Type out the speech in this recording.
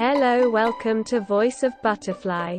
Hello welcome to Voice of Butterfly.